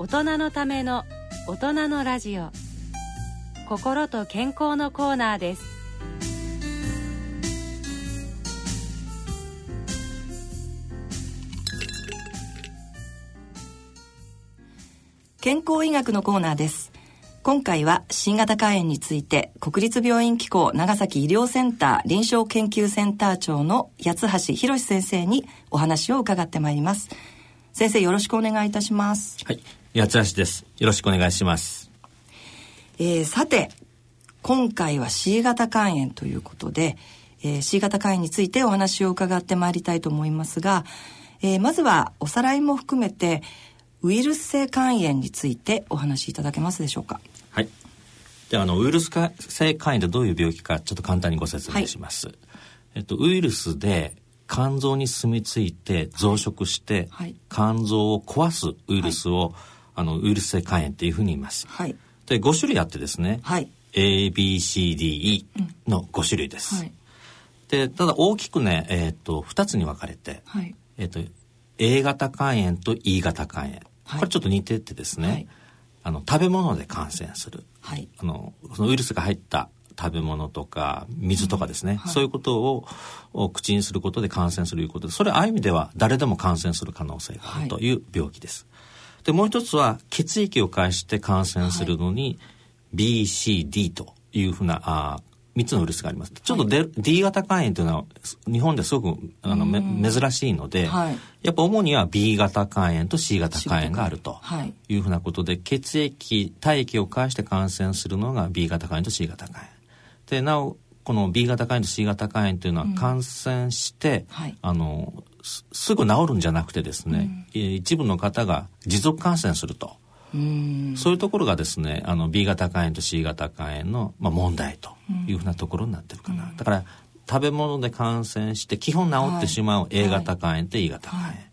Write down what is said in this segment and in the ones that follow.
大人のための大人のラジオ。心と健康のコーナーです。健康医学のコーナーです。今回は新型肝炎について国立病院機構長崎医療センター臨床研究センター長の八橋博先生にお話を伺ってまいります。先生よろしくお願いいたします。はい八橋です。よろしくお願いします。えー、さて今回は C 型肝炎ということで、えー、C 型肝炎についてお話を伺ってまいりたいと思いますが、えー、まずはおさらいも含めてウイルス性肝炎についてお話しいただけますでしょうか？はい。ではあのウイルス性肝炎ってどういう病気かちょっと簡単にご説明します、はい、えっと、ウイルスで肝臓に住み着いて増殖して、はい、肝臓を壊すウイルスを、はい、あのウイルス性肝炎っていうふうに言います、はい、で5種類あってですね、はい、ABCDE の5種類です、はい、でただ大きくね、えーと、2つに分かれて、はい、えーと、A 型肝炎と E 型肝炎、これちょっと似ててですね、あの食べ物で感染する、あのそのウイルスが入った食べ物とか水とかですね、うん。はい、そういうことを口にすることで感染するということでそれある意味では誰でも感染する可能性があるという病気です。でもう一つは血液を介して感染するのに、はい BCD というふうなあ3つのウイルスがあります。ちょっと、はい、D 型肝炎というのは日本ですごくあの、め珍しいので、はい、やっぱ主には B 型肝炎と C 型肝炎があるとい。うふうなことで、血液体液を介して感染するのが B 型肝炎と C 型肝炎。でなおこの B 型肝炎と C 型肝炎というのは感染して、うんはい、あのすぐ治るんじゃなくてですね、うん、一部の方が持続感染すると。そういうところがですねあの B 型肝炎と C 型肝炎の、まあ、問題というふうなところになってるかな、だから食べ物で感染して基本治ってしまう A 型肝炎と E 型肝炎、はい。はい、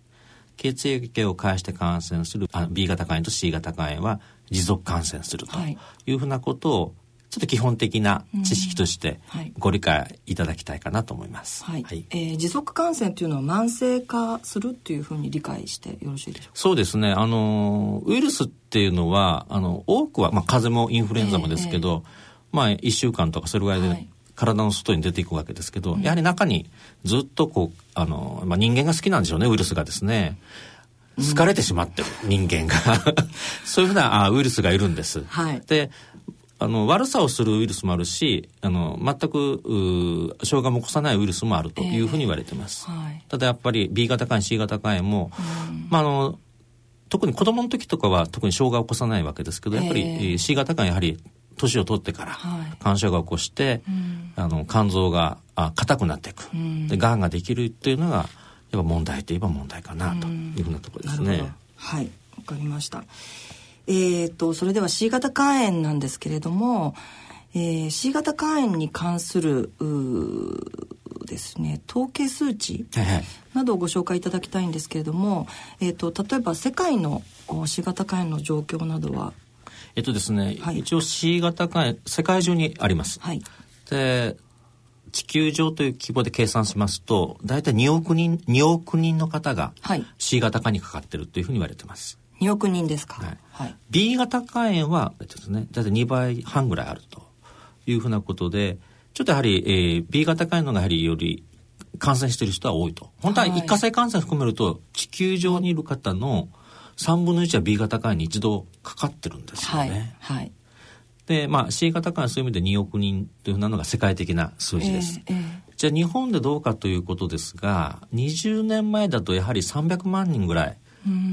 血液を介して感染するあ B 型肝炎と C 型肝炎。は持続感染するとい。うふうなことをちょっと基本的な知識としてご理解いただきたいかなと思います。はい。はい、えー、持続感染というのは慢性化するっていうふうに理解してよろしいでしょうか？そうですね。あのウイルスっていうのはあの多くはまあ風邪もインフルエンザもですけど、えー、まあ一週間とかそれぐらいで、はい体の外に出ていくわけですけど、やはり中にずっとこう、あの、まあ、人間が好きなんでしょうね、ウイルスがですね。疲れてしまってる人間が そういうふうなあウイルスがいるんです。はい、であの悪さをするウイルスもあるしあの全く障害も起こさないウイルスもあるというふうに言われてます、えーはい、ただやっぱり B 型肝炎 C 型肝炎も、まあ、あの特に子供の時とかは特に障害を起こさないわけですけどやっぱり、えー、C 型肝炎やはり年を取ってから肝症が起こして、はい、あの肝臓が硬くなっていく、でがんができるというのがやっぱ問題といえば問題かなというふうなところですね。はい。わかりました。えーと、それでは C 型肝炎なんですけれども、えー、C 型肝炎に関するですね統計数値などをご紹介いただきたいんですけれども、えーと、例えば世界の C 型肝炎の状況などは？えっとですね、はい、一応 C 型肝炎世界中にあります。はい、で地球上という規模で計算しますと大体2億人2億人の方が C 型化にかかってるというふうに言われてます。2億人ですか、はい。はい、B 型肝炎はですね大体2倍半ぐらいあるというふうなことでちょっとやはり、えー、B 型肝炎のがやはりより感染している人は多いと。本当は一過性感染含めると地球上にいる方の3分の1は B 型肝炎に一度かかってるんですよね。はい、はい。で、まあ、C 型肝炎そういう意味で2億人というふうなのが世界的な数字です。えーえー、じゃあ日本でどうかということですが、20年前だとやはり300万人ぐらい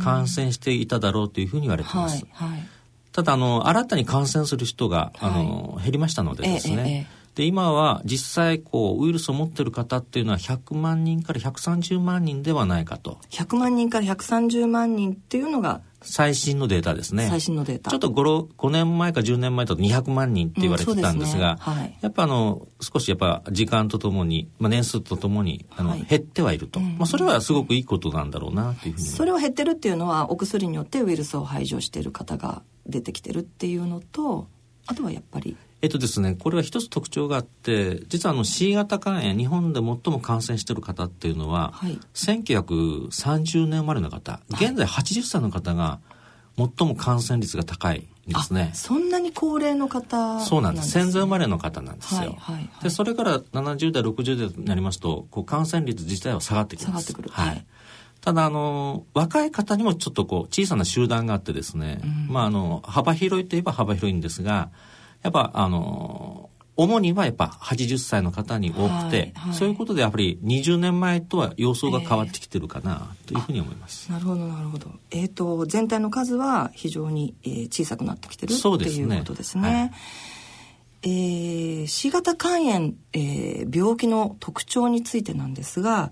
感染していただろうというふうに言われています。はいはい、ただあの新たに感染する人が、あの減りましたのでですね、ええで今は実際こうウイルスを持っている方っていうのは100万人から130万人ではないかと。100万人から130万人っていうのが最新のデータですね。最新のデータ。ちょっと 5, 5年前か10年前だと200万人って言われてたんですが、うんすね。はい、やっぱあの少しやっぱ時間とともに、まあ、年数とともにあの、はい、減ってはいると、うん、まあ、それはすごくいいことなんだろうなというふうにそれを減ってるっていうのはお薬によってウイルスを排除している方が出てきてるっていうのとあとはやっぱりえっとですね、これは一つ特徴があって実はあの C 型肝炎日本で最も感染している方っていうのは、はい、1930年生まれの方現在80歳の方が最も感染率が高いですね。そんなに高齢の方、ね、そうなんです。戦前生まれの方なんですよ。はいはいはい、で、それから70代、60代になりますと、こう感染率自体は下がってきます。下がってくる。はい。ただ、あの、若い方にもちょっとこう、小さな集団があってですね、うん、まあ、あの、幅広いといえば幅広いんですが、やっぱ、あの、主にはやっぱ80歳の方に多くて、はいはい、そういうことでやっぱり20年前とは様相が変わってきてるかなというふうに思います。えー、なるほどなるほど。えっ、ー、と全体の数は非常に、えー、小さくなってきてるそうです、ね、っていうことですね。はい、えー、C 型肝炎、えー、病気の特徴についてなんですが、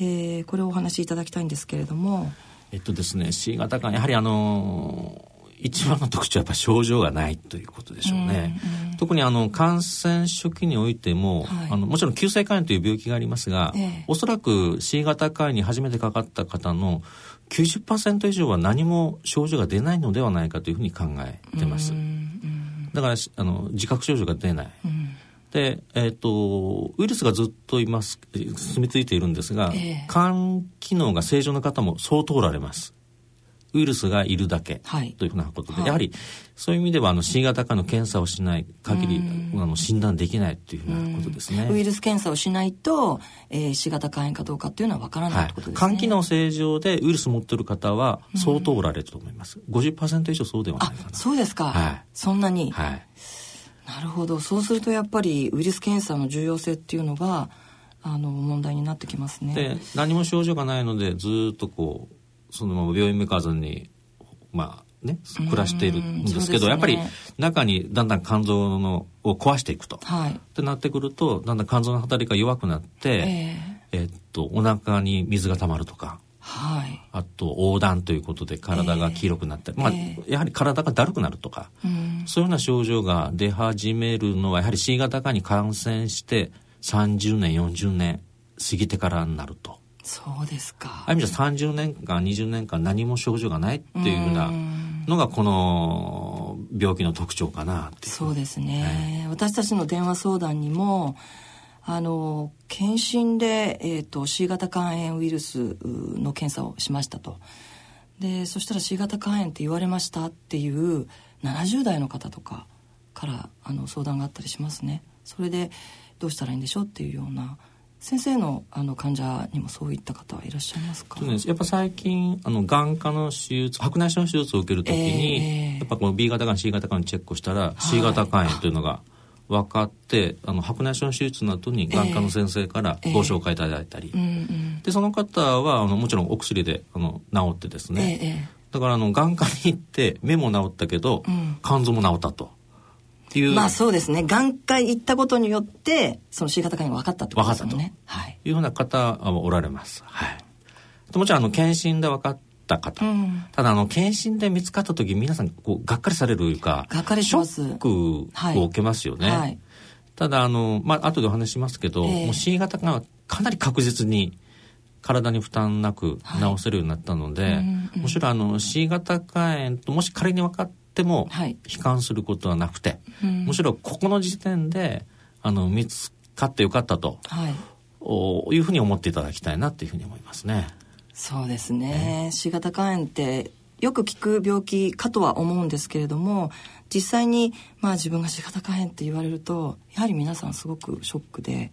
えー、これをお話しいただきたいんですけれども。えっとですね C 型肝炎やはりあの一番の特徴はやっぱ症状がないということでしょうね。うんうん、特にあの感染初期においても、はい、あのもちろん急性肝炎という病気がありますが、ええ、おそらく C 型肝炎に初めてかかった方の90%以上は何も症状が出ないのではないかというふうに考えてます。うんうん、だからあの自覚症状が出ない。うんで、えっ、ー、と、ウイルスがずっといます、住み着いているんですが、えー、肝機能が正常な方も相当おられます。ウイルスがいるだけというふうなことで、はい、やはりそういう意味ではあの C 型化の検査をしない限りあの診断できないというふうなことですね。ウイルス検査をしないと、えー、C 型肝炎かどうかっていうのはわからないということですね。肝機能正常でウイルス持ってる方は相当おられると思います。50%以上そうではないかな。そうですか。はい。そんなに。はい。なるほど。そうするとやっぱりウイルス検査の重要性っていうのがあの問題になってきますね。で何も症状がないのでずっとこうそのまま病院向かわずに、まあね、暮らしているん。ですけど、ね、やっぱり中にだんだん肝臓のを壊していくと。はい、ってなってくると、だんだん肝臓の働きが弱くなって、えー、えー、っと、お腹に水が溜まるとか。はい、あと横断ということで体が黄色くなったり、え。ー、まあ、やはり体がだるくなるとか、うん、そういうような症状が出始めるのはやはり C 型化に感染して30年40年過ぎてからになると。そうですか。ああいう意味じゃ30年間、20年間何も症状がないっていうふうなのがこの病気の特徴かなってそうですね、はい、私たちの電話相談にも、あの、検診で、えっ、ー、と、C 型肝炎ウイルスの検査をしましたと。で、そしたら C 型肝炎って言われましたっていう70代の方とかからあの相談があったりしますね。それでどうしたらいいんでしょうっていうような先生のあの患者にもそういった方はいらっしゃいますか？やっぱ最近あの眼科の手術白内障の手術を受けるときに、えー、やっぱこの B 型肝 C 型肝チェックをしたら、はい、C 型肝炎というのが分かってあの白内障の手術の後に眼科の先生からご紹介いただいたり、えーえー、でその方はあのもちろんお薬であの治ってですね、だからあの眼科に行って目も治ったけど、うん、肝臓も治ったと。っていう。まあそうですね。眼科行ったことによって、その C 型肝炎が分かったってことですね。分かったと。はい。いうふうな方はおられます。はい。もちろんあの検診で分かった方、うん、ただあの検診で見つかった時皆さんこうがっかりされるというかがっかりしますショックを受けますよね、はいはい、ただあのまあ後でお話しますけど、えー、もう C 型がかなり確実に体に負担なく治せるようになったので、はいうんうん、むしろあの C 型肝炎ともし仮に分かっっても悲観することはなくて、はい、むしろここの時点であの見つかってよかったと、はい、おいうふうに思っていただきたいなというふうに思いますね。そうですね。C 型肝炎ってよく聞く病気かとは思うんですけれども実際にまあ自分が C 型肝炎って言われるとやはり皆さんすごくショックで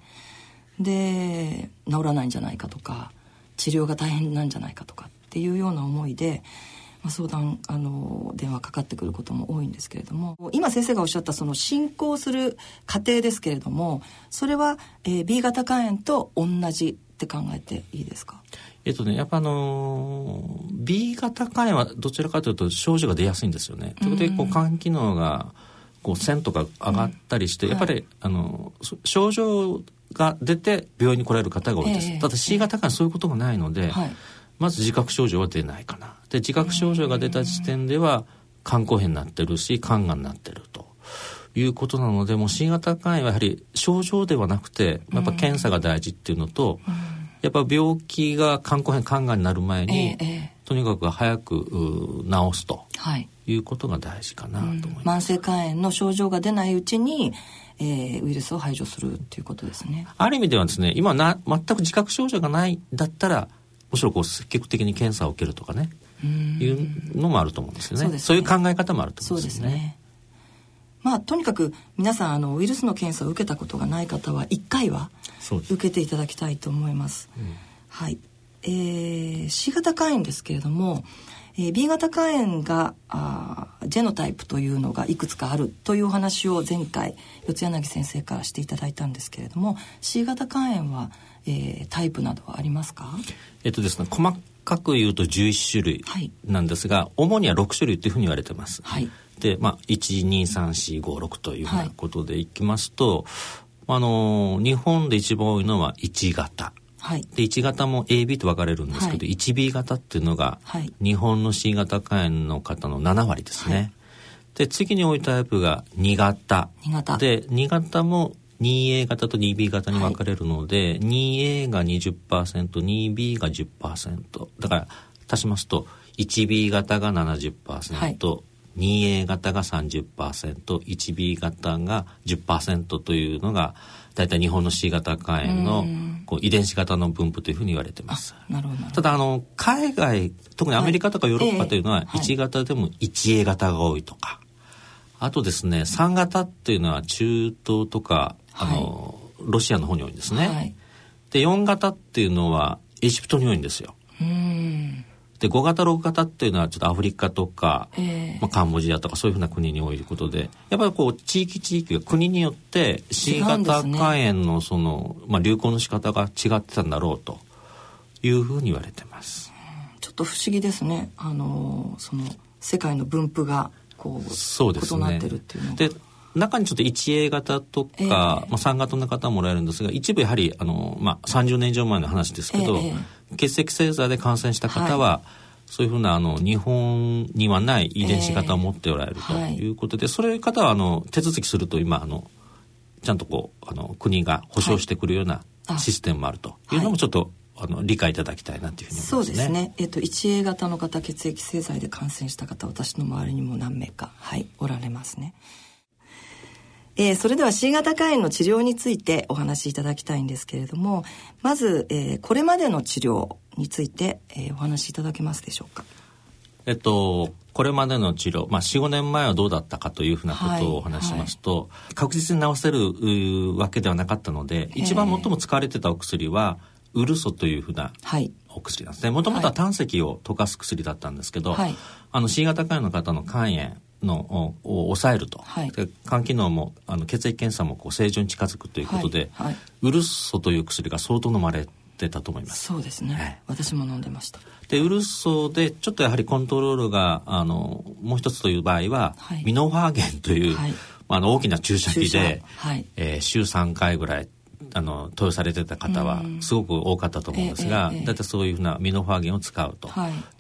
で治らないんじゃないかとか治療が大変なんじゃないかとかっていうような思いでまあ、相談あの電話かかってくることも多いんですけれども今先生がおっしゃったその進行する過程ですけれどもそれは、えー、B 型肝炎と同じって考えていいですか？えっとね、やっぱあのー、B 型肝炎はどちらかというと症状が出やすいんですよね。ということでこう肝機能がこう線とか上がったりして、うん、やっぱり、はい、あの症状が出て病院に来られる方が多いです。えー、ただ C 型肝炎はそういうことがないので、はいまず自覚症状は出ないかな。で、自覚症状が出た時点では、肝硬変になってるし、肝がんになってると。いうことなので、もう C 型肝炎はやはり症状ではなくて、やっぱ検査が大事っていうのと、やっぱ病気が肝硬変、肝がんになる前に、とにかく早く治すと、いうことが大事かなと思います。慢性肝炎の症状が出ないうちに、えー、ウイルスを排除するっていうことですね。ある意味ではですね、今な全く自覚症状がないだったら、むしろこう積極的に検査を受けるとかねいうのもあると思うんですよね。そうねそういう考え方もあると思うんですね。そうですねまあとにかく皆さんあのウイルスの検査を受けたことがない方は1回は受けていただきたいと思います。うん、はい。えー、C 型肝炎ですけれども、えー、B 型肝炎があジェノタイプというのがいくつかあるというお話を前回四柳先生からしていただいたんですけれども C 型肝炎は、えー、タイプなどはありますか？えっとですね細かく言うと11種類なんですが、はい、主には6種類というふうに言われてます。はい。で、まあ、12345というふうなことでいきますと、はい、あの日本で一番多いのは1型。はい、で1型も AB と分かれるんですけど、はい、1B 型っていうのが、日本の C 型肝炎の方の7割ですね。はい、で次に多いタイプが2型。2型。で2型も 2A 型と 2B 型に分かれるので、はい、2A が 20%2B が10%だから足しますと 1B 型が70%、はい、2A 型が 30%1B 型が10%というのが大体日本の C 型肝炎のこう遺伝子型の分布というふうに言われてます。なるほどただあの海外特にアメリカとかヨーロッパというのは1型でも 1A 型が多いとか、あとですね3型っていうのは中東とかあの、ロシアの方に多いんですね。で4型っていうのはエジプトに多いんですよ。うんで5型6型っていうのはちょっとアフリカとか、えー、まあ、カンボジアとかそういうふうな国に多いことでやっぱりこう地域地域が国によって C 型肝炎のその、まあ、流行の仕方が違ってたんだろうというふうに言われてます。ちょっと不思議ですね。あのその世界の分布がこうそうです、ね、異なってるっていうので中にちょっと 1A 型とか、えー、まあ、3型の方もらえるんですが一部やはりあの、まあ、30年以上前の話ですけど、えー、血液星座で感染した方は、はい、そういうふうなあの日本にはない遺伝子型を持っておられるとい。うことで、えーはい、そういう方はあの手続きすると今あのちゃんとこうあの国が保証してくるようなシステムもあるとい。うのもちょっと、あの理解いただきたいなというふうに思いますね。そうですね。えっ、と 1A 型の方血液製剤で感染した方私の周りにも何名かはいおられますね。えー、それでは C 型肝炎の治療についてお話しいただきたいんですけれどもまず、えー、これまでの治療について、えー、お話しいただけますでしょうか？えっと、これまでの治療、まあ、45年前はどうだったかというふうなことをお話しますと、はいはい、確実に治せるわけではなかったので一番最も使われてたお薬はウルソというふうなお薬なんですね。もともとは胆石を溶かす薬だったんですけど、はい、あの C 型肝炎の方の肝炎のを抑えると、はい、肝機能もあの血液検査もこう正常に近づくということで、はい。はい、ウルッソという薬が相当飲まれてたと思います。そうですね、はい、私も飲んでました。でウルッソでちょっとやはりコントロールがあのもう一つという場合は、ミノファーゲンという、あの大きな注射器で、はい。えー、週3回ぐらいあの投与されてた方はすごく多かったと思うんですが、大体そういうふうなミノファーゲンを使うと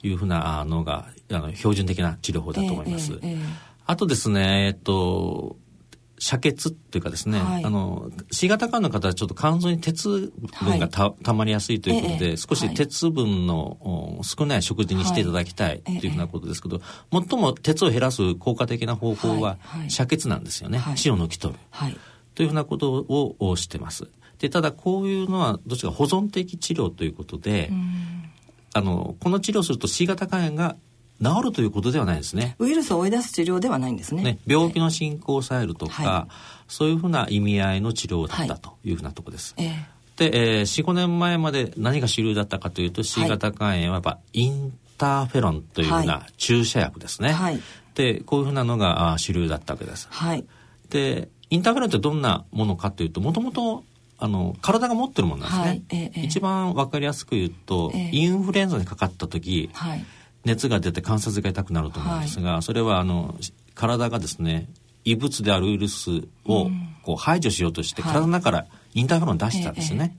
い。うふうなのがあの標準的な治療法だと思います。あとですね、えっと、遮血っていうかですね、はい、あの C 型肝の方はちょっと肝臓に鉄分がたはい、たまりやすいということで、え少し鉄分の少ない食事にしていただきたいというふうなことですけど、最も鉄を減らす効果的な方法は遮血なんですよね、血を抜き取る、というふうなことをしてます。でただこういうのはどちらか保存的治療ということで、あのこの治療をすると C 型肝炎が治るということではないですね。ウイルスを追い出す治療ではないんですね。ね病気の進行を抑えるとか、はい、そういうふうな意味合いの治療だったというふうなところです。はい、で、えー、4、5年前まで何が主流だったかというと C 型肝炎はやっぱインターフェロンというふうな注射薬ですね。はい、で、こういうふうなのが主流だったわけです。はい、で、インターフェロンってどんなものかというと、もともとあの体が持ってるものなんですね、はいええ、一番わかりやすく言うと、え、インフルエンザにかかった時、はい、熱が出て関節が痛くなると思うんですが、はい、それはあの体がですね異物であるウイルスをこう排除しようとして、体の中からインターフェロンを出したんですね、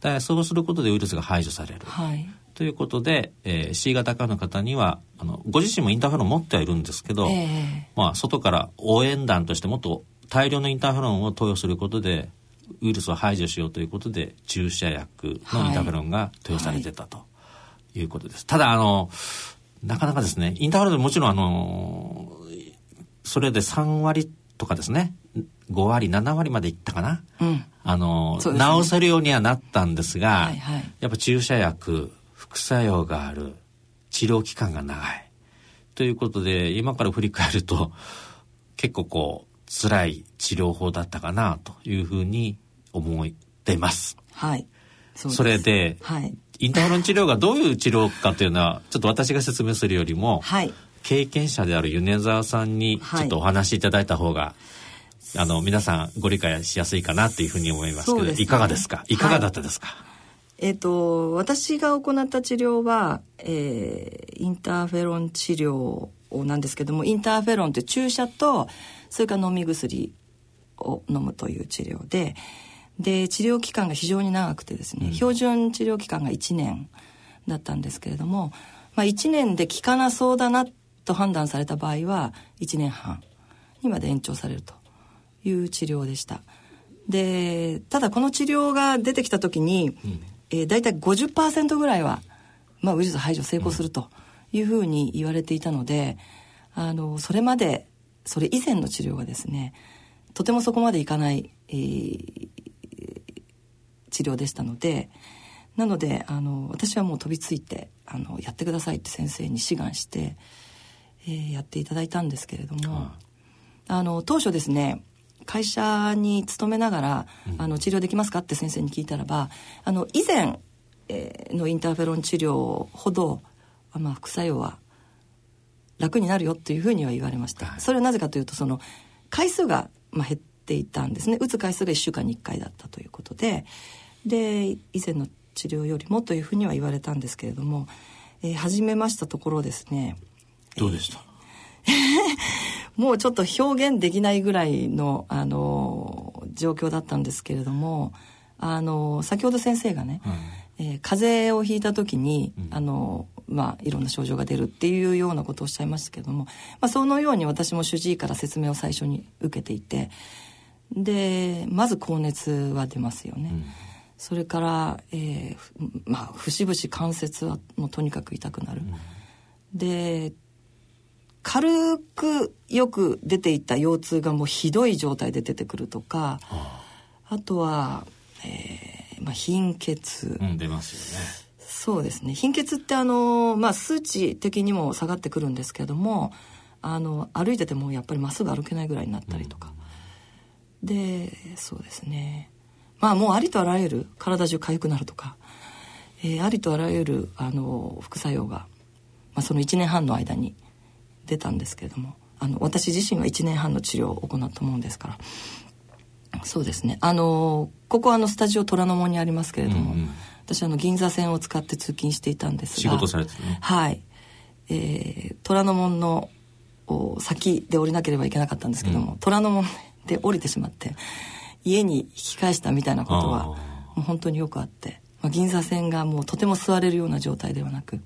だそうすることでウイルスが排除される、ということで、えー、C 型化の方にはあのご自身もインターフェロン持ってはいるんですけど、まあ、外から応援団としてもっと大量のインターフェロンを投与することでウイルスを排除しようということで注射薬のインターフェロンが投与されてたということです。ただあのなかなかですねインターフェロンもちろんあのそれで3割とかですね5割7割までいったかな、うん、あの、ね、治せるようにはなったんですが、はいはい、やっぱ注射薬副作用がある治療期間が長い。ということで、今から振り返ると、結構こう、辛い治療法だったかなというふうに思っています。はい。そそれで、はい、インターフェロン治療がどういう治療かというのは、ちょっと私が説明するよりも、はい、経験者である米沢さんにちょっとお話しいただいた方が、はい、あの、皆さんご理解しやすいかなというふうに思いますけど、ね、いかがですか？い。かがだったですか、えっ、ー、と、私が行った治療は、えー、インターフェロン治療なんですけども、インターフェロンって注射と、それから飲み薬を飲むという治療で、で、治療期間が非常に長くてですね、うん、標準治療期間が1年だったんですけれども、まあ1年で効かなそうだなと判断された場合は、1年半にまで延長されるという治療でした。で、ただこの治療が出てきた時に、うんえー、大体50%ぐらいは、まあ、ウイルス排除成功するというふうに言われていたので、あの、それまで、それ以前の治療がですね、とてもそこまでいかない、えー、治療でしたので、なので、あの、私はもう飛びついて、あの、やってくださいって先生に志願して、えー、やっていただいたんですけれども、あの、当初ですね、会社に勤めながら、あの治療できますかって先生に聞いたらばあの以前、えー、のインターフェロン治療ほど、まあ、副作用は楽になるよっていうふうには言われました、はい、それはなぜかというとその回数が、まあ、減っていたんですね。打つ回数が1週間に1回だったということで。で以前の治療よりもというふうには言われたんですけれども、えー、始めましたところですね。どうでした、もうちょっと表現できないぐらいの、あの、状況だったんですけれども、あの、先ほど先生がね、うん、えー、風邪をひいた時に、うん、あの、まあ、いろんな症状が出るっていうようなことをおっしゃいましたけども、まあ、そのように私も主治医から説明を最初に受けていて、で、まず高熱は出ますよね。うん、それから、えー、まあ、節々関節はもうとにかく痛くなる。で、軽くよく出ていた腰痛がもうひどい状態で出てくるとか、あとは、えーまあ、貧血、うん、出ますよねそうですね。貧血ってあの、まあ、数値的にも下がってくるんですけれどもあの歩いててもやっぱりまっすぐ歩けないぐらいになったりとか、うん、でそうですね。まあもうありとあらゆる体中痒くなるとか、えー、ありとあらゆるあの副作用が、まあ、その1年半の間に出たんですけれどもあの私自身は1年半の治療を行ったもんですから。そうですね。あのここはあのスタジオ虎ノ門にありますけれども、うんうん、私あの銀座線を使って通勤していたんですが仕事されてねはい。えー、虎ノ門の先で降りなければいけなかったんですけども、うん、虎ノ門で降りてしまって家に引き返したみたいなことはもう本当によくあって、まあ、銀座線がもうとても座れるような状態ではなく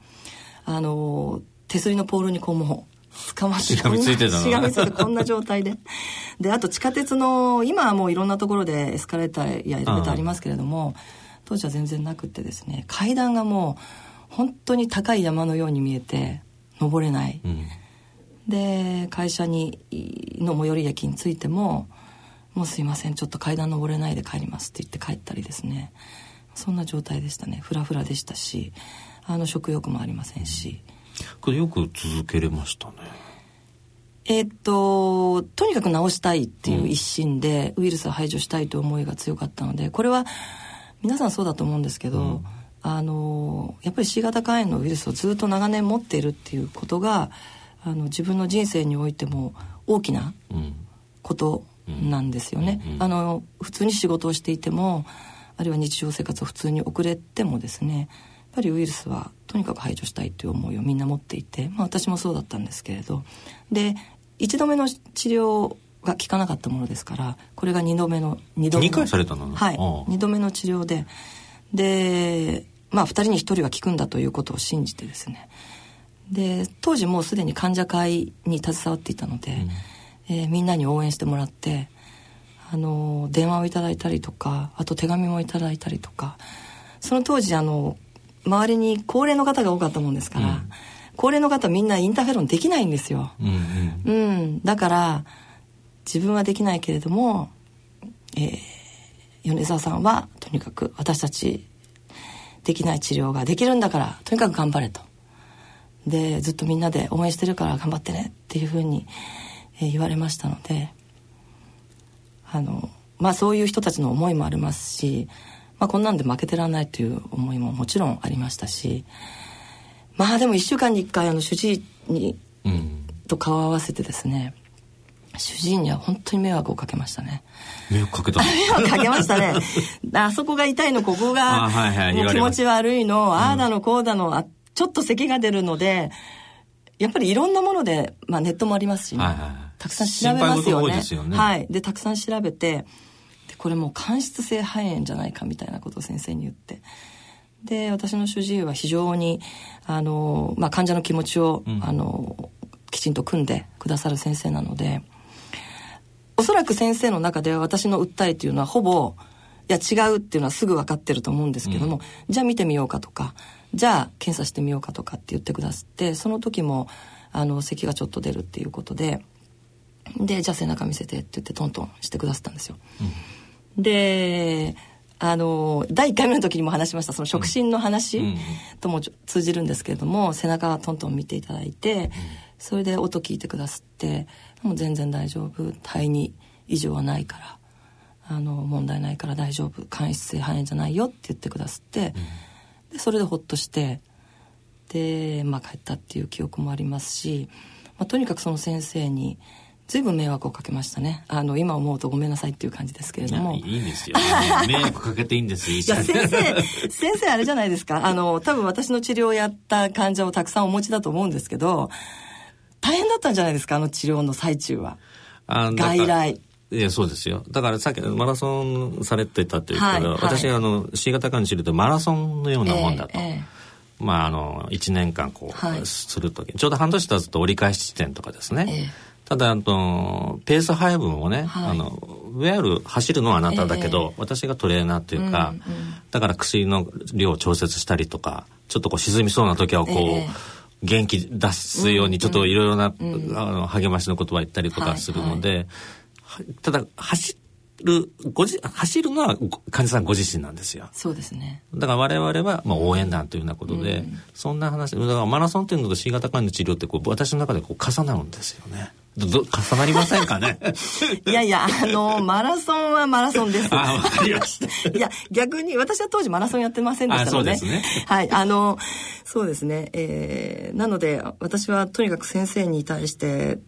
あの手すりのポールにこうも捕まってしがみついてたの。しがみついてこんな状態で。であと地下鉄の今はもういろんなところでエスカレーターやエレベーターありますけれども当時は全然なくってですね階段がもう本当に高い山のように見えて登れない、うん、で会社にの最寄り駅に着いても「もうすいませんちょっと階段登れないで帰ります」って言って帰ったりですねそんな状態でしたねフラフラでしたしあの食欲もありませんし。うんこれよく続けれましたね。えっと、とにかく治したいっていう一心で、ウイルスを排除したいという思いが強かったので、これは皆さんそうだと思うんですけど、うん、あの、やっぱり C 型肝炎のウイルスをずっと長年持っているっていうことが、あの、自分の人生においても大きなことなんですよね。あの、普通に仕事をしていても、あるいは日常生活を普通に送れてもですね、っぱりウイルスはとにかく排除したいという思いをみんな持っていて、まあ、私もそうだったんですけれど。で1度目の治療が効かなかったものですからこれが2度目の2度目2回されたの？はい。2度目の治療で。でまあ2人に1人は効くんだということを信じてですね。で当時もうすでに患者会に携わっていたので、うん、えー、みんなに応援してもらってあの電話をいただいたりとかあと手紙もいただいたりとかその当時あの周りに高齢の方が多かったもんですから、うん、高齢の方みんなインターフェロンできないんですよ。うん、うん。うん、だから自分はできないけれども、えー、米沢さんはとにかく私たちできない治療ができるんだからとにかく頑張れと。でずっとみんなで応援してるから頑張ってねっていうふうに、えー、言われましたのであのまあそういう人たちの思いもありますし、まあ、こんなんで負けてらんないという思いももちろんありましたしまあでも1週間に1回あの主治医に、うん、と顔を合わせてですね主治医には本当に迷惑をかけましたね。迷惑かけた 迷惑かけましたね。あそこが痛いの、ここが、はいはい、気持ち悪いの、ああだの、こうだの、あちょっと咳が出るので、やっぱりいろんなもので、まあネットもありますし、ねはいはい、たくさん調べますよね。よねはい。で、たくさん調べて、で、これもう間質性肺炎じゃないかみたいなことを先生に言って。で、私の主治医は非常に、あの、まあ患者の気持ちを、うん、あの、きちんと組んでくださる先生なので、おそらく先生の中では私の訴えっていうのはほぼ、いや違うっていうのはすぐ分かってると思うんですけども、うん、じゃあ見てみようかとか、じゃあ検査してみようかとかって言ってくださってその時もあの咳がちょっと出るっていうことででじゃあ背中見せてって言ってトントンしてくださったんですよ。うん、であの第1回目の時にも話しました。その触診の話とも通じるんですけれども、背中トントン見ていただいて、それで音聞いてくださってもう全然大丈夫。肺に異常はないから。あの問題ないから大丈夫。間質性肺炎じゃないよって言ってくださって。うん。でそれでほっとして。で、まあ、帰ったっていう記憶もありますし、まあ、とにかくその先生に随分迷惑をかけましたね。あの今思うとごめんなさいっていう感じですけれども。いいんですよ。迷惑かけていいんですよいや先生先生あれじゃないですか。あの多分私の治療をやった患者をたくさんお持ちだと思うんですけど大変だったんじゃないですかあの治療の最中は。外来。いや、そうですよ。だからさっきマラソンされてたっていうけど、はい、私はあの C 型肝に知るとマラソンのようなもんだと。えーえー、まああの1年間こう、はい、するときちょうど半年経つと折り返し地点とかですね。えー、ただあのペース配分をね、はい、あのいわゆる走るのはあなただけど、私がトレーナーというか、うんうん、だから薬の量を調節したりとかちょっとこう沈みそうな時はこう、元気出すようにちょっといろいろな、うんうん、あの励ましの言葉言ったりとかするので、はいはいただ走るごじ走るのは患者さんご自身なんですよ。そうですね。だから我々はまあ応援団というようなことで、うん、そんな話だからマラソンっていうのと C 型肝の治療ってこう私の中でこう重なるんですよね。ど 重なりませんかね？いやいやあのマラソンはマラソンです。あわかりました。いや逆に私は当時マラソンやってませんでしたので。そうですね。はいあのそうですね。えー、なので私はとにかく先生に対して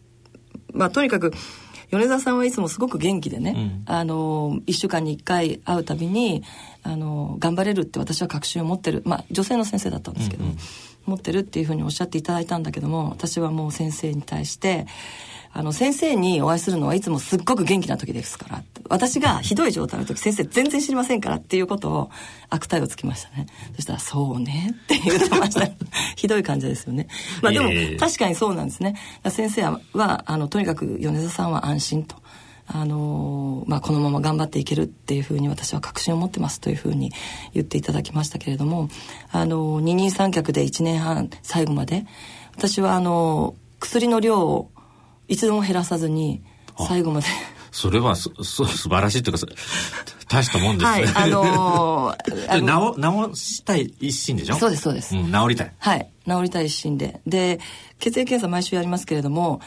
まあとにかく米沢さんはいつもすごく元気でね、うん、あの1週間に1回会うたびにあの頑張れるって私は確信を持ってるまあ女性の先生だったんですけど、うんうん、持ってるっていうふうにおっしゃっていただいたんだけども私はもう先生に対してあの先生にお会いするのはいつもすっごく元気な時ですから私がひどい状態の時先生全然知りませんからっていうことを悪態をつきましたね。そしたら「そうね」って言ってました。ひどい感じですよね。まあでも確かにそうなんですね。先生はあのとにかく米田さんは安心と。あのまあ、このまま頑張っていけるっていうふうに私は確信を持ってますというふうに言っていただきましたけれどもあの二人三脚で1年半最後まで私はあの薬の量を一度も減らさずに最後まで。それはすす素晴らしいというか大したもんですね。はい、あのー、治治したい一心でしょ？そうですそうです、うん、治りたい。はい治りたい一心で。で血液検査毎週やりますけれども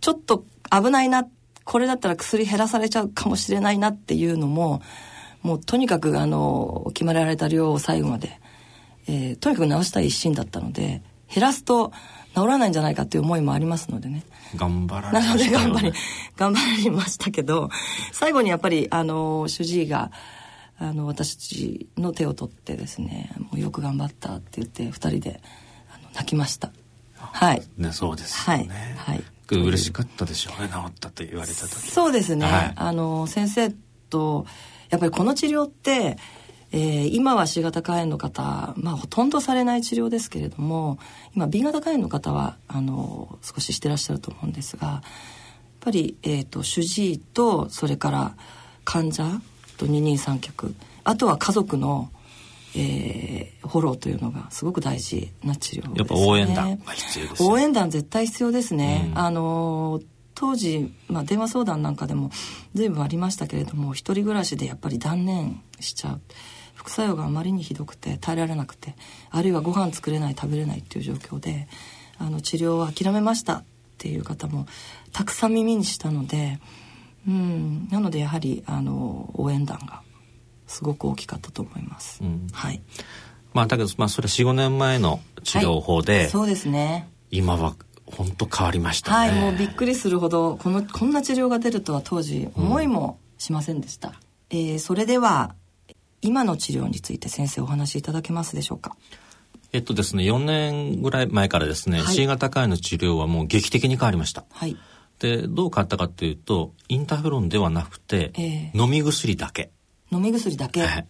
ちょっと危ないなこれだったら薬減らされちゃうかもしれないなっていうのももうとにかくあの決められた量を最後まで、えー、とにかく治したい一心だったので減らすと治らないんじゃないかっていう思いもありますのでね。頑張られました、ね、なので頑張り、頑張りましたけど、最後にやっぱり、あの、主治医が、あの、私の手を取ってですね、もうよく頑張ったって言って、二人で、あの、泣きました。はい。ね、そうですよね。はい。はい、嬉しかったでしょうね、治ったと言われた時。そうですね。はい、あの、先生と、やっぱりこの治療って、えー、今は C 型肝炎の方、まあ、ほとんどされない治療ですけれども今 B 型肝炎の方はあの少ししてらっしゃると思うんですがやっぱり、えーと、主治医とそれから患者と二人三脚あとは家族の、えー、フォローというのがすごく大事な治療です、ね、やっぱ応援団が必要です、ね、応援団絶対必要ですね。うん、あの当時、まあ、電話相談なんかでも随分ありましたけれども一人暮らしでやっぱり断念しちゃう。副作用があまりにひどくて耐えられなくてあるいはご飯作れない食べれないっていう状況であの治療を諦めましたっていう方もたくさん耳にしたので、うん、なのでやはりあの応援団がすごく大きかったと思います。うん、はい。まあだけどまあそれ四五年前の治療法で、はい、そうですね。今は本当変わりました、ね、はい、もうびっくりするほどこのこんな治療が出るとは当時思いもしませんでした。うん、えー、それでは今の治療について先生お話しいただけますでしょうか？えっとですね、4年ぐらい前からですね、はい、C 型肝炎の治療はもう劇的に変わりました。はい。で、どう変わったかというと、インターフェロンではなくて、えー、飲み薬だけ。飲み薬だけ、はい、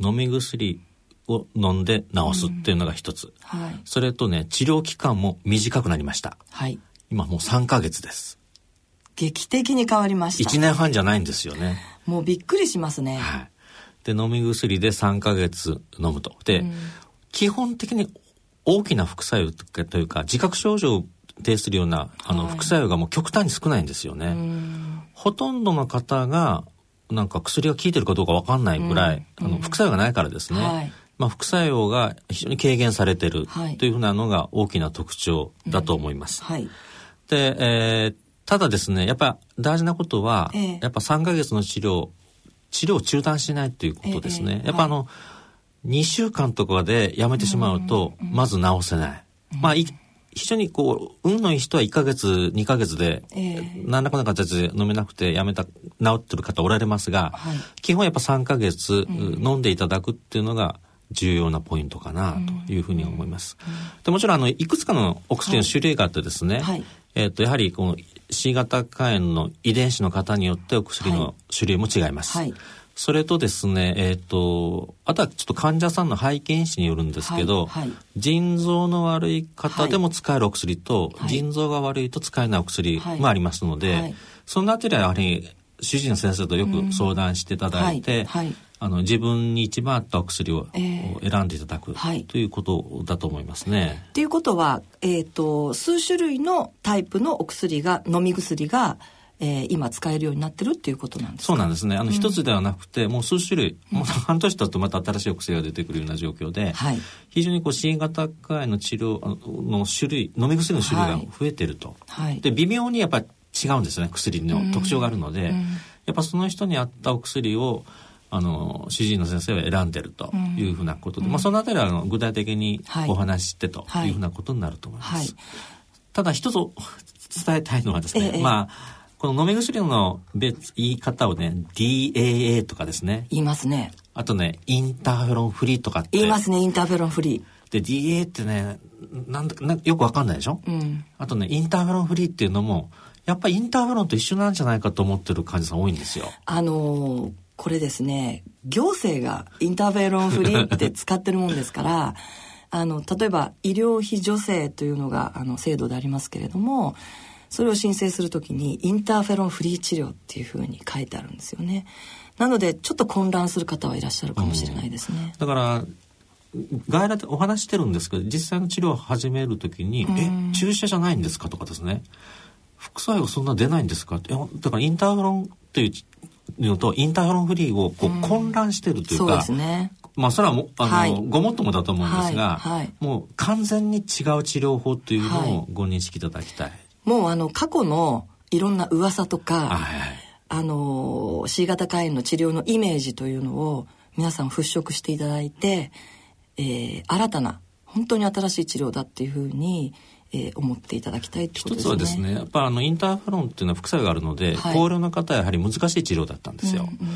飲み薬を飲んで治すっていうのが一つ、うん、はい、それとね治療期間も短くなりました、はい、今もう3か月です。劇的に変わりました。1年半じゃないんですよね。もうびっくりしますね、はい、で飲み薬で3か月飲むと。で、うん、基本的に大きな副作用というか自覚症状を呈するようなあの副作用がもう極端に少ないんですよね、ほとんどの方がなんか薬が効いてるかどうかわかんないぐらい、うん、あの副作用がないからですね、はい、まあ、副作用が非常に軽減されてるというふうなのが大きな特徴だと思います。はい、で、えー、ただですねやっぱ大事なことは、えー、やっぱ3か月の治療治療を中断しないということですね。えー、やっぱあの、はい、2週間とかでやめてしまうと、まず治せない。まあ非常にこう運のいい人は1か月2か月で、何らかの形で飲めなくてやめた治ってる方おられますが、はい、基本やっぱ3か月飲んでいただくっていうのが重要なポイントかなというふうに思います。でもちろんあのいくつかのお薬の種類があってですね、はい、えっ、とやはりこの C 型肝炎の遺伝子の方によってお薬の種類も違います。はい。それとですね、えっ、ー、と、あとはちょっと患者さんの背景史によるんですけど、はいはい、腎臓の悪い方でも使えるお薬と、はい、腎臓が悪いと使えないお薬もありますので、そのあたりはやはり主治医の先生とよく相談していただいて、あの自分に一番合ったお薬を選んでいただく、えー、ということだと思いますね。ということは、えーと数種類のタイプのお薬が飲み薬がえー、今使えるようになってるっていうことなんですそうなんですね。あの、一、つではなくて、もう数種類、もう半年経つとまた新しいお薬が出てくるような状況で、はい、非常にこう、新型肝炎の治療の種類、飲み薬の種類が増えてると。はい、で、微妙にやっぱり違うんですね、薬の特徴があるので、やっぱその人に合ったお薬を、あの主治医の先生は選んでるというふうなことで、うん、まあ、そのあたりはあの具体的にお話ししてとい。うふうなことになると思います。はい。はい、ただ一つ伝えたいのはですね、ええ、まあこの飲み薬の別言い方をね DAA とかですね。言いますね。あとねインターフェロンフリーとかって。言いますねインターフェロンフリー。で DAA ってねなんだなよくわかんないでしょ、うん、あとねインターフェロンフリーっていうのもやっぱりインターフェロンと一緒なんじゃないかと思ってる患者さん多いんですよ。あのー、これですね行政がインターフェロンフリーって使ってるもんですから あの例えば医療費助成というのがあの制度でありますけれどもそれを申請するときにインターフェロンフリー治療っていうふうに書いてあるんですよね。なのでちょっと混乱する方はいらっしゃるかもしれないですね。だから外来でお話してるんですけど実際の治療を始めるときに「え注射じゃないんですか?」とかですね「副作用そんな出ないんですか?」ってだからインターフェロンっていうのとインターフェロンフリーをこう混乱してるというか、うん、そうですね。まあそれはもあの、はい、ごもっともだと思うんですが、はい。はい、もう完全に違う治療法というのをご認識いただきたい。もうあの過去のいろんな噂とか、はい、あの C 型肝炎の治療のイメージというのを皆さん払拭していただいて、えー、新たな本当に新しい治療だっていうふうに、えー、思っていただきたいとですね。一つはですねやっぱあのインターフェロンっていうのは副作用があるので、はい、高齢の方はやはり難しい治療だったんですよ。うんうん。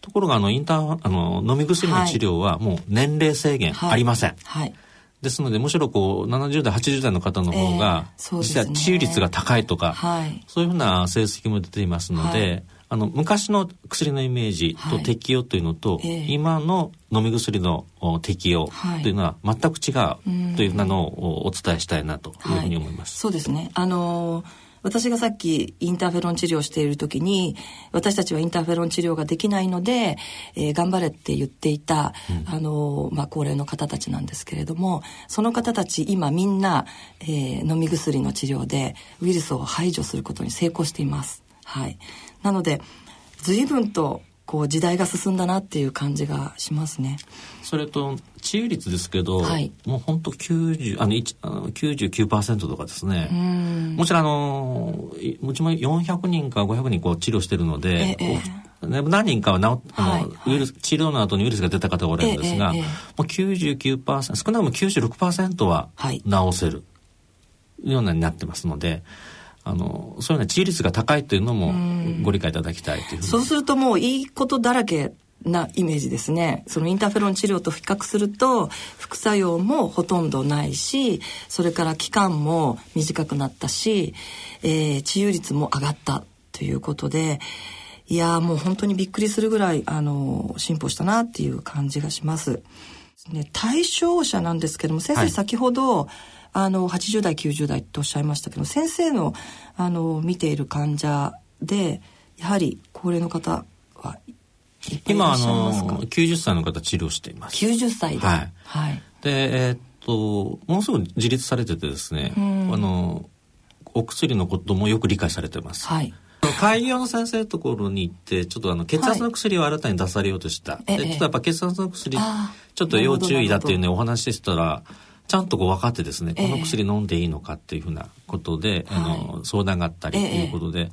ところがあのインターあの飲み薬の治療はもう年齢制限ありません。はい、はいですのでむしろこう70代80代の方の方が、実は治癒率が高いとか、はい、そういうふうな成績も出ていますので、はい、あの昔の薬のイメージと適用というのと、はい、今の飲み薬の適用というのは全く違うというのをお伝えしたいなというふうに思います。そうですね。あのー私がさっきインターフェロン治療をしている時に私たちはインターフェロン治療ができないので、えー、頑張れって言っていた、うん、あのまあ、高齢の方たちなんですけれどもその方たち今みんな、えー、飲み薬の治療でウイルスを排除することに成功しています。はい、なので随分とこう時代が進んだなっていう感じがしますね。それと治癒率ですけど、はい、もう本当90あのあの99%とかですね。もちろんあのうちも400人か500人こう治療してるので、ええ、何人かは治あの、はい、ウイルス治療の後にウイルスが出た方がおられるんですが、ええもう99%少なくとも96%は治せるようなになってますので。あのそういうような治癒率が高いというのもご理解いただきたいというそうするともういいことだらけなイメージですね。そのインターフェロン治療と比較すると副作用もほとんどないし、それから期間も短くなったし、えー、治癒率も上がったということで、いやもう本当にびっくりするぐらいあの進歩したなっていう感じがします。ね、対象者なんですけども先生、先ほどあの80代90代とおっしゃいましたけど先生のあの見ている患者でやはり高齢の方は今あの90歳の方治療しています。90歳で？はい、はい、でえー、っとものすごく自立されててですね、あのお薬のこともよく理解されてます、はい、開業の先生のところに行ってちょっとあの血圧の薬を新たに出されようとした、はい、でちょっとやっぱ血圧の薬ちょっと要注意だっていうねお話でしたらちゃんとこう分かってですね、この薬飲んでいいのかっていうふうなことで、あの相談があったりということで、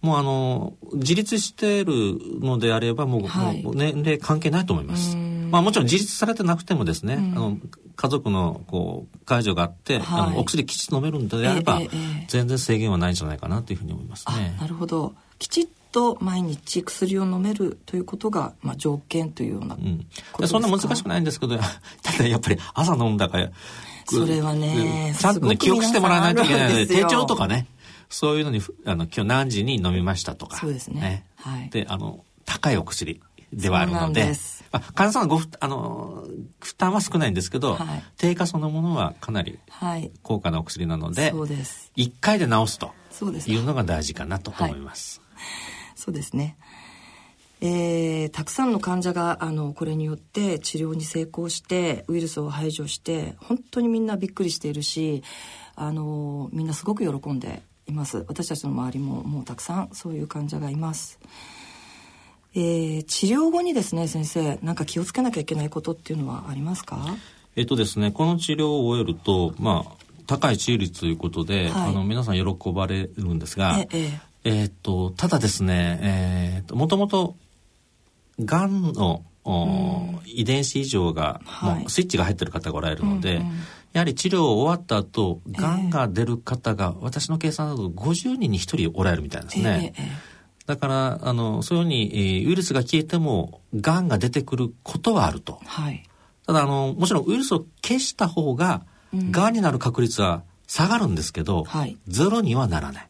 もうあの自立しているのであればもうはい、もう年齢関係ないと思います。まあもちろん自立されてなくてもですね、あの家族のこう介助があって、はい、あのお薬きちっと飲めるんであれば、えええ、全然制限はないんじゃないかなというふうに思いますね。なるほど。きちっと毎日薬を飲めるということが、まあ、条件というようなうん、そんな難しくないんですけど ただやっぱり朝飲んだかそれはねちゃんとね記憶してもらわないといけないので手帳とかねそういうのにあの今日何時に飲みましたとか。そうですね、ね、はい、であの高いお薬ではあるのでまあ、患者さんのごあの負担は少ないんですけど、はい、低下そのものはかなり高価なお薬なので,、はい、で1回で治すというのが大事かなと思います。そうですね。えー、たくさんの患者があのこれによって治療に成功してウイルスを排除して本当にみんなびっくりしているしあのみんなすごく喜んでいます。私たちの周りももうたくさんそういう患者がいます、えー、治療後にですね先生何か気をつけなきゃいけないことっていうのはありますか？えっとですねこの治療を終えるとまあ高い治癒率ということで、はい、あの皆さん喜ばれるんですが、えええー、っと、ただですね、えー、っと、もともと、がん。の、遺伝子異常が、もうスイッチが入ってる方がおられるので、やはり治療終わった後、がんが出る方が、私の計算だと50人に1人おられるみたいですね。えー、だから、あの、そういうふうに、えー、ウイルスが消えても、がんが出てくることはあると。はい、ただ、あの、もちろんウイルスを消した方が、がん。になる確率は下がるんですけど、はい、ゼロにはならない。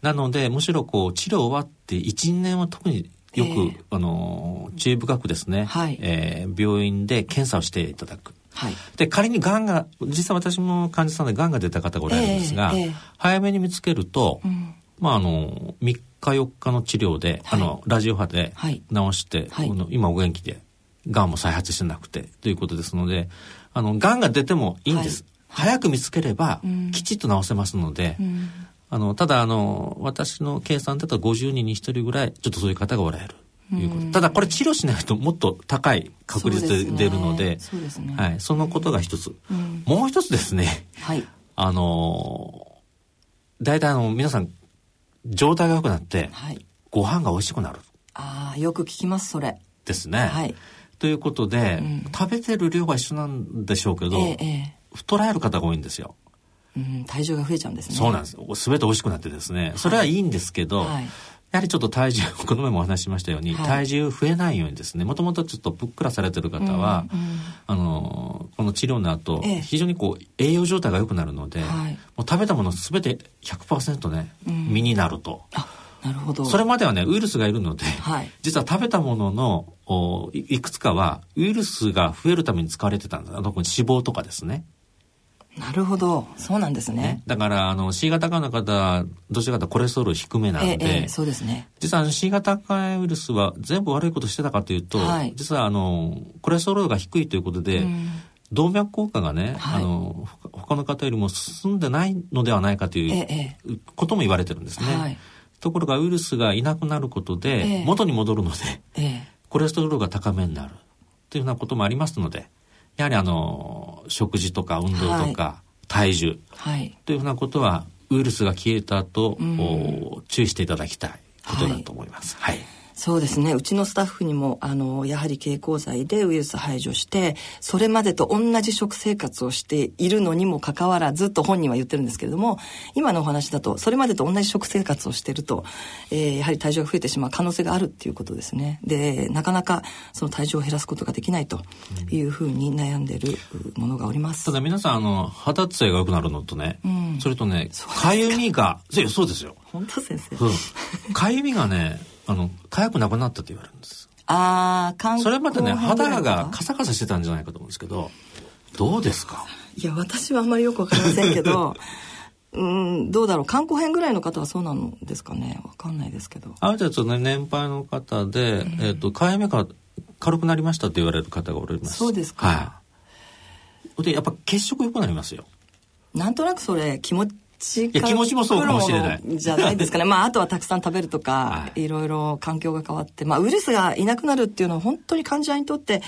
なのでむしろこう治療終わって12年は特によく、えー、あの注意深くですね、はい、えー、病院で検査をしていただく。はい、で仮にがんが実際私も患者さんでがんが出た方がおられるんですが、えーえー、早めに見つけると、うん、まああの3日4日の治療で、はい、あのラジオ波で治して、はい、今お元気でがんも再発してなくてということですのであのがんが出てもいいんです。早く見つければきちっと治せますので、うん、あのただあの私の計算だと50人に1人ぐらいちょっとそういう方がおられる。いうこと。ただこれ治療しないともっと高い確率で出るのでそ、ね、はい、そのことが一つ、うん、もう一つですね、はい、あの大体あの皆さん状態が良くなって、はい、ご飯が美味しくなる。ああよく聞きますそれ。ですね、はい、ということで、うん、食べてる量が一緒なんでしょうけど、ええ、太られる方が多いんですよ。うん、体重が増えちゃうんですね。そうなんです。すべて美味しくなってですね。それはいいんですけど、はい、やはりちょっと体重、この前もお話ししましたように、はい、体重増えないようにですね、もともとちょっとぷっくらされてる方は、うんうん、あの、この治療の後、ええ、非常にこう、栄養状態が良くなるので、はい、もう食べたものすべて100%ね、うん、身になると。なるほど。それまではね、ウイルスがいるので、はい、実は食べたもののおいくつかは、ウイルスが増えるために使われてたんだ。特に脂肪とかですね。なるほど。そうなんですね、ね、だからあの C 型肝の方どちらかとコレステロール低めなので、ええ、そうですね。実は C 型肝ウイルスは全部悪いことしてたかというと、はい、実はあのコレステロールが低いということで、うん。動脈硬化がね、はい、あの他の方よりも進んでないのではないかということも言われてるんですね。はい、ところがウイルスがいなくなることで元に戻るので、ええ、コレステロールが高めになるというようなこともありますのでやはりあの食事とか運動とか、体重、はい、というふうなことはウイルスが消えた後、うん、注意していただきたいことだと思います。はい、はいそうですね。うちのスタッフにもあのやはり経口剤でウイルス排除してそれまでと同じ食生活をしているのにもかかわらずと本人は言ってるんですけれども今のお話だとそれまでと同じ食生活をしていると、えー、やはり体重が増えてしまう可能性があるっていうことですね。でなかなかその体重を減らすことができないというふうに悩んでるものがおります、ただ皆さんあの肌つやが良くなるのとね、うん、それとねか。ゆみがそうですよ本当先生。かゆみがねあの、痒くなくなったと言われるんです。ああ、それまでね、肌がカサカサしてたんじゃないかと思うんですけど、どうですか？いや、私はあんまりよくわかりませんけど、うん、どうだろう？肝硬変ぐらいの方はそうなのですかね？わかんないですけど。ある程度ね、年配の方で、うん、えっ、ー、と、痒みが軽くなりましたって言われる方がおられます。そうですか。はい。で、やっぱ血色良くなりますよ。なんとなくそれ気持ちいや気持ちもそうかもしれない。じゃないですかね。まああとはたくさん食べるとか、はい、いろいろ環境が変わってまあウイルスがいなくなるっていうのは本当に患者にとって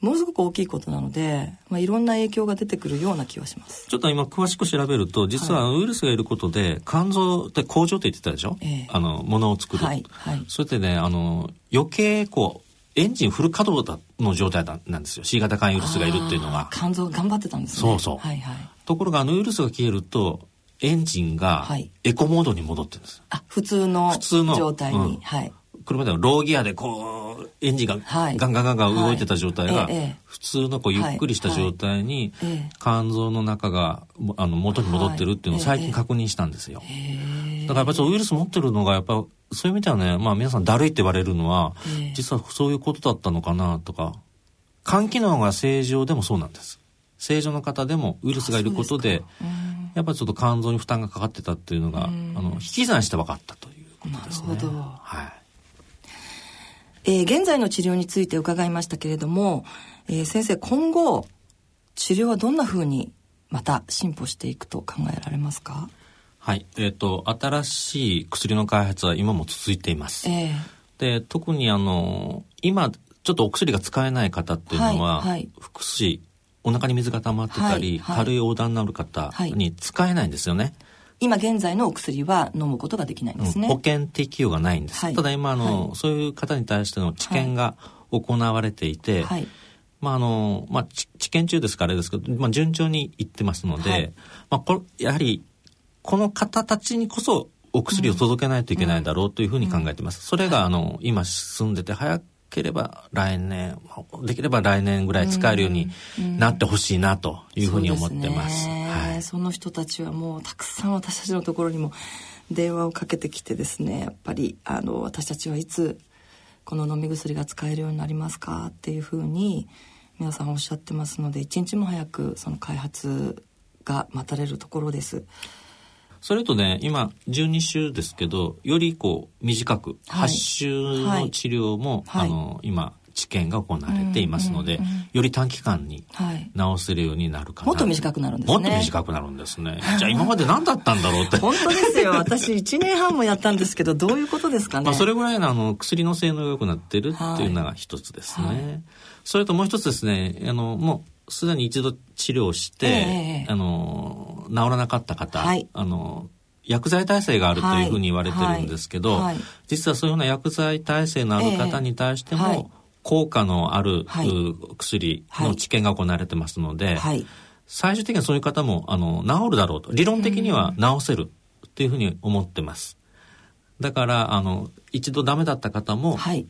ものすごく大きいことなので、まあ、いろんな影響が出てくるような気はします。ちょっと今詳しく調べると実はウイルスがいることで、肝臓って工場って言ってたでしょ、えー、あのものを作る、はいはい、それでねあの余計こうエンジンフル稼働の状態なんですよ。C 型肝ウイルスがいるっていうのは。肝臓頑張ってたんですね。そうそう、はいはい、ところがあのウイルスが消えるとエンジンがエコモードに戻ってるんです。あ、普通の普通の。状態に。うん、はい。車ではローギアでこうエンジンがガンガンガンガン動いてた状態が普通のこうゆっくりした状態に肝臓の中があの元に戻ってるっていうのを最近確認したんですよ。だからやっぱりウイルス持ってるのがやっぱそういう意味ではねまあ皆さんだるいって言われるのは実はそういうことだったのかなとか肝機能が正常でもそうなんです。正常の方でもウイルスがいることでやっぱりちょっと肝臓に負担がかかってたっていうのが、あの引き算して分かったということですね。なるほど。はい。えー、現在の治療について伺いましたけれども、えー、先生今後治療はどんなふうにまた進歩していくと考えられますか？はい、えっ、ー、と新しい薬の開発は今も続いています。えー、で特にあの今ちょっとお薬が使えない方っていうのは、はいはい、福祉お腹に水が溜まってたり、はいはい、軽い横断のある方に使えないんですよね。今現在のお薬は飲むことができないんですね。うん、保険適用がないんです。はい、ただ今あの、はい、そういう方に対しての治験が行われていて、はい、まああのまあ治験中ですからあれですけど、まあ順調にいってますので、まあこれやはりこの方たちにこそお薬を届けないといけないだろうというふうに考えています。それがあの今進んでて早ければ来年できれば来年ぐらい使えるようになってほしいなというふうに思ってます。ねはい、その人たちはもうたくさん私たちのところにも電話をかけてきてですねやっぱりあの私たちはいつこの飲み薬が使えるようになりますかっていうふうに皆さんおっしゃってますので一日も早くその開発が待たれるところです。それとね今12週ですけどよりこう短く、はい、8週の治療も、はい、あの今治験が行われていますので、より短期間に治せるようになるかな、もっと短くなるんですね。もっと短くなるんですね。じゃあ今まで何だったんだろうって。本当ですよ。私1年半もやったんですけど、どういうことですかね。まあそれぐらいのあの薬の性能が良くなってるっていうのが一つですね。はいはい、それともう一つですね、あの、もうすでに一度治療して、えー、あの、治らなかった方、はい、あの、薬剤耐性があるというふうに言われてるんですけど、はい。はい、実はそういうような薬剤耐性のある方に対しても、効果のある、薬の治験が行われてますので、最終的にはそういう方もあの治るだろうと理論的には治せるっていうふうに思ってます。だからあの一度ダメだった方も、はい、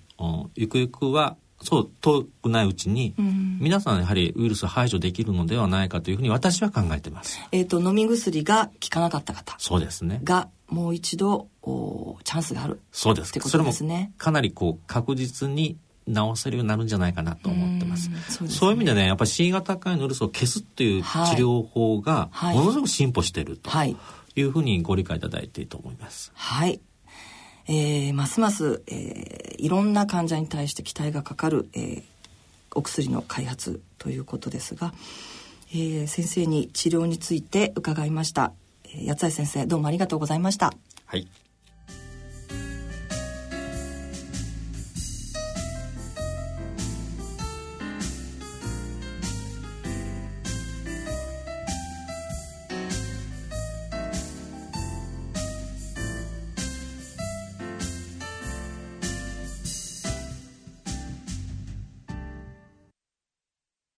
ゆくゆくはそう遠くないうちに、うん、皆さんやはりウイルス排除できるのではないかというふうに私は考えてます。えっ、と飲み薬が効かなかった方、そうですね。がもう一度おチャンスがある。そうです。ってことですね。かなりこう確実に治せるようになるんじゃないかなと思ってます。うそう、ね、そういう意味でね、やっぱり C 型肝炎のウイルスを消すっていう治療法がものすごく進歩しているというふうにご理解いただいていいと思います。はい。えー、ますます、えー、いろんな患者に対して期待がかかる、えー、お薬の開発ということですが、えー、先生に治療について伺いました、えー、八谷先生どうもありがとうございました。はい。